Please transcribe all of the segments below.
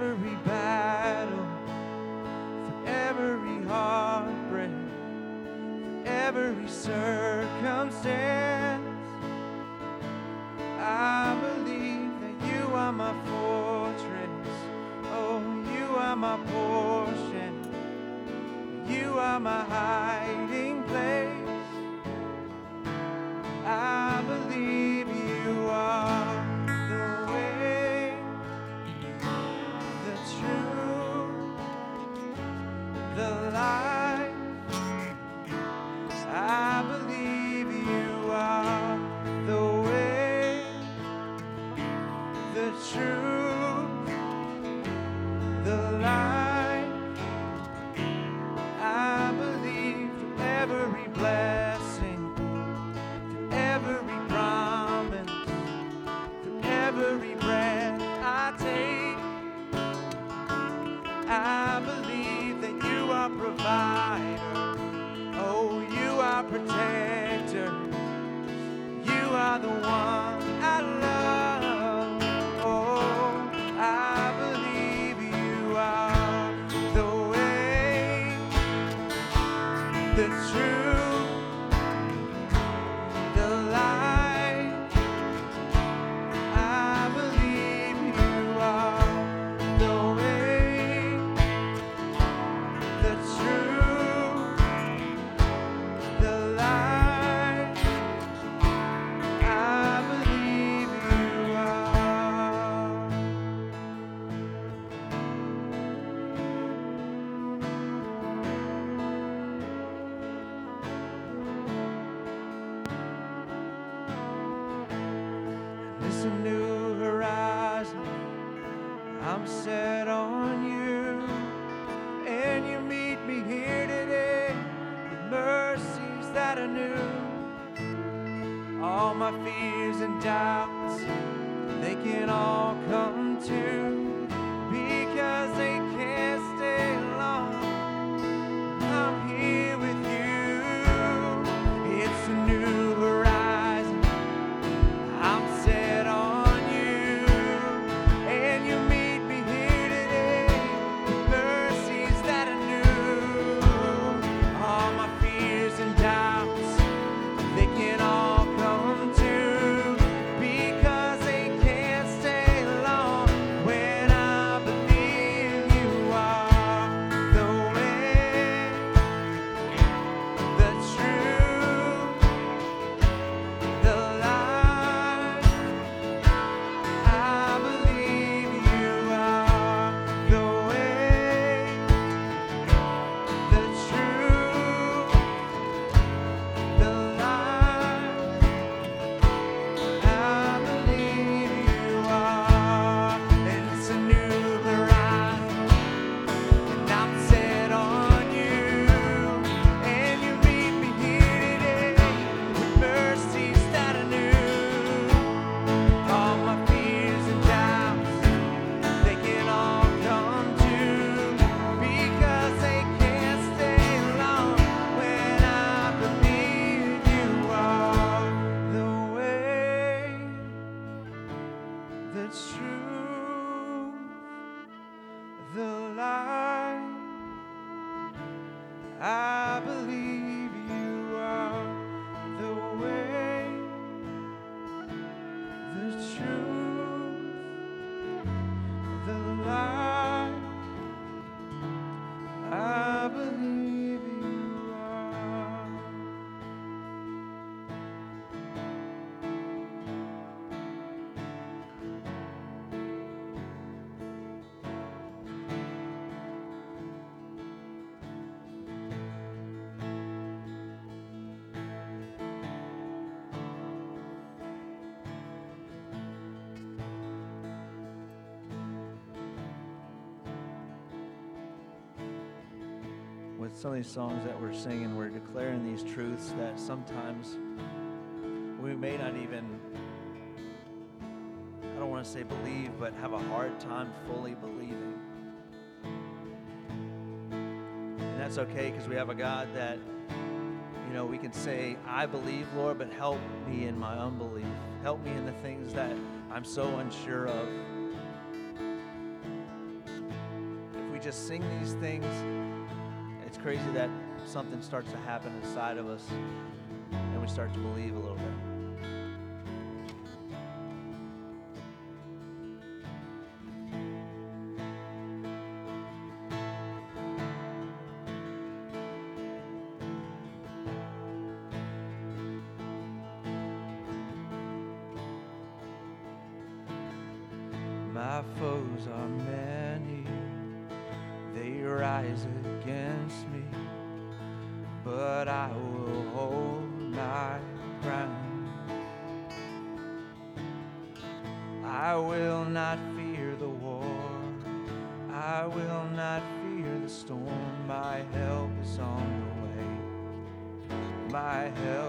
every battle, for every heartbreak, for every circumstance. I believe that you are my fortress. Oh, you are my portion. You are my high. some of these songs that we're singing, we're declaring these truths that sometimes we may not even, I don't want to say believe, but have a hard time fully believing. And that's okay because we have a God that, you know, we can say, I believe, Lord, but help me in my unbelief. Help me in the things that I'm so unsure of. If we just sing these things, crazy that something starts to happen inside of us and we start to believe a little bit? My foes are many, they rise against me, but I will hold my ground. I will not fear the war, I will not fear the storm. My help is on the way. My help.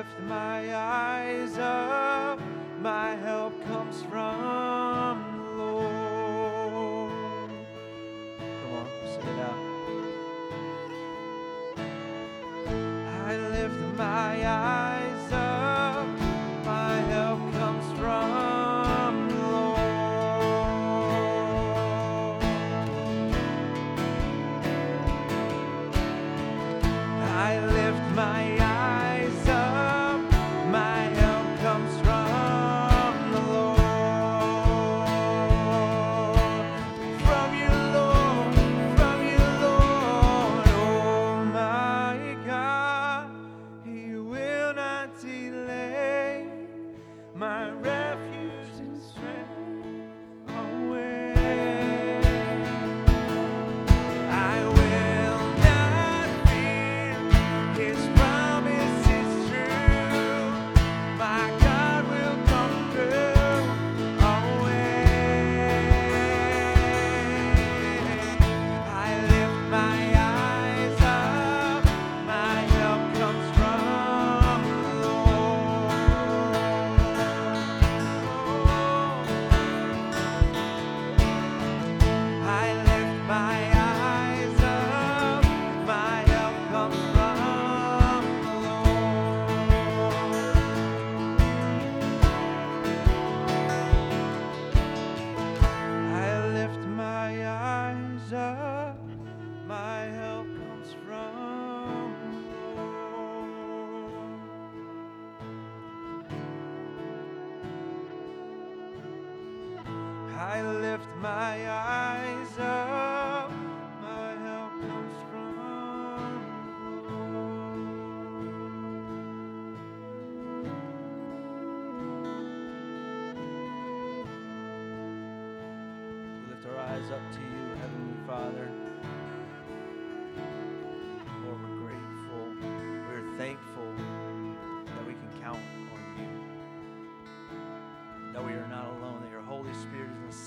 lift my eyes up, my help comes from the Lord. Come on, sing it out. I lift my eyes.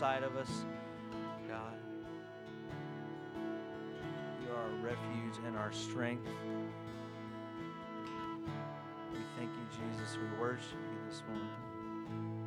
inside of us. God, you are our refuge and our strength. We thank you, Jesus. We worship you this morning.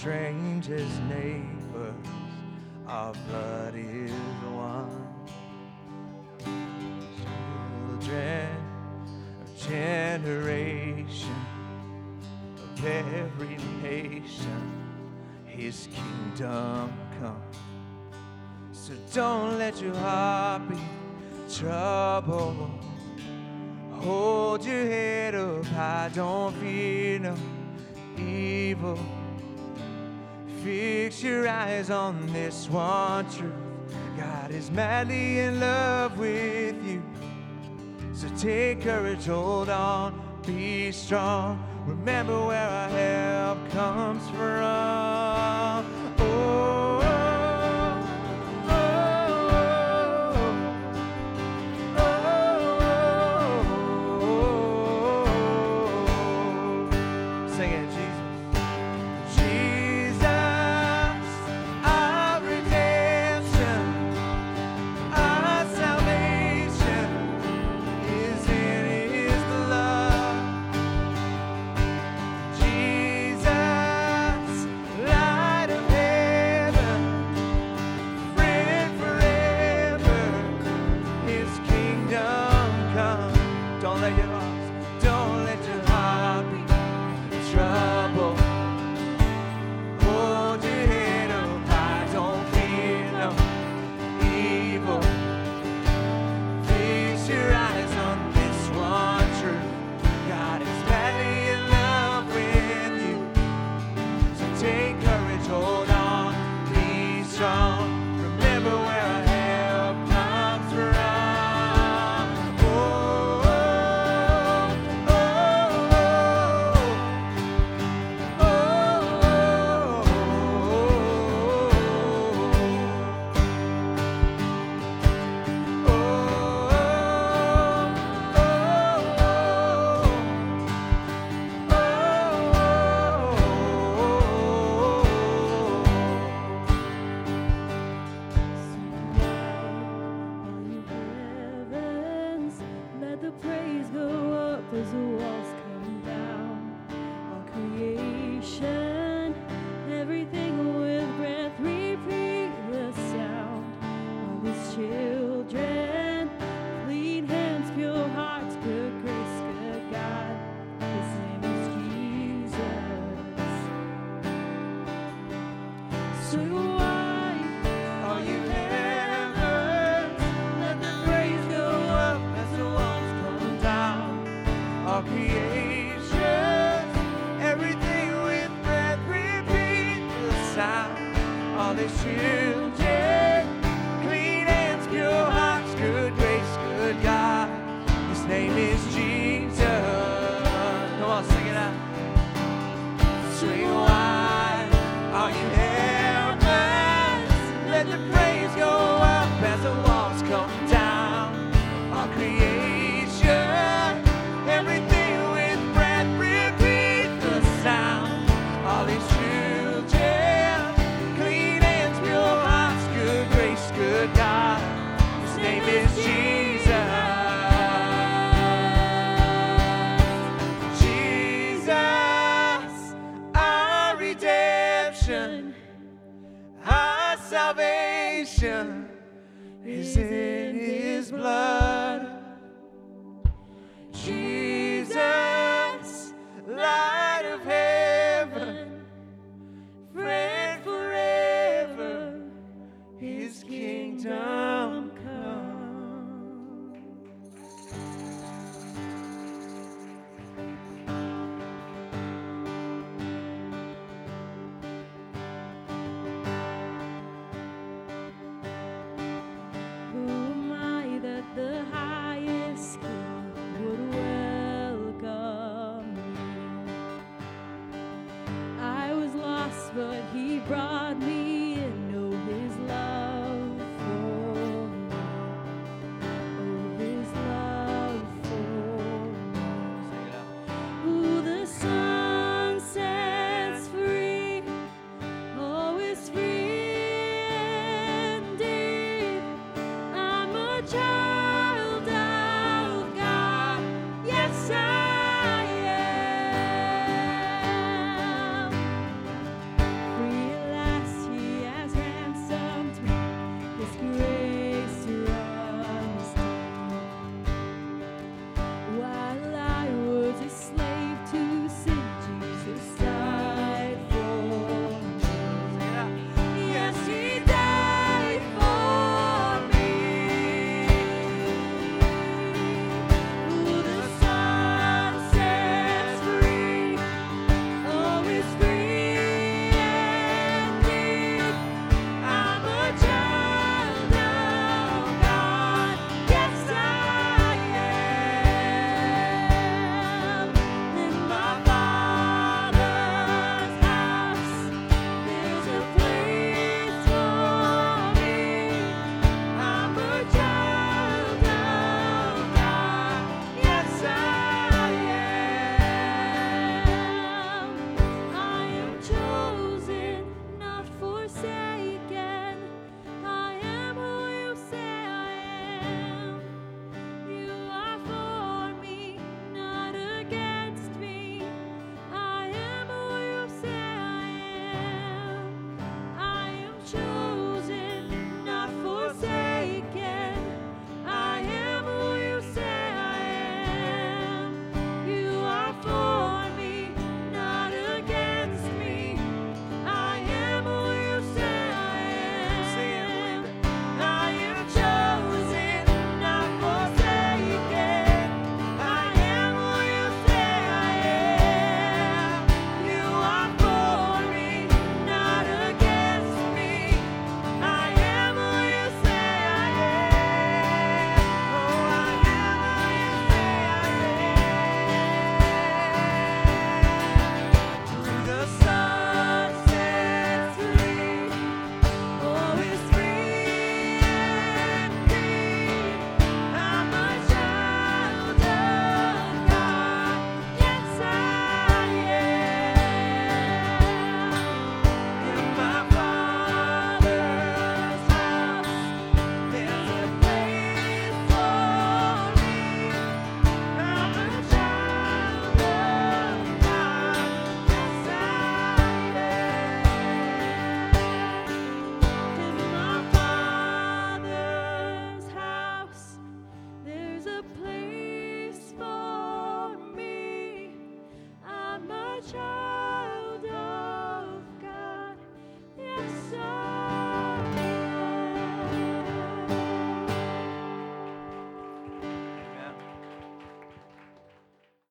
strangest neighbors, our blood is one. Children of generation, of every nation, His kingdom come. So don't let your heart be troubled. Hold your head up high, don't fear no evil. Fix your eyes on this one truth. God is madly in love with you. So take courage, hold on, be strong. Remember where our help comes from. don't you, Jesus. blood.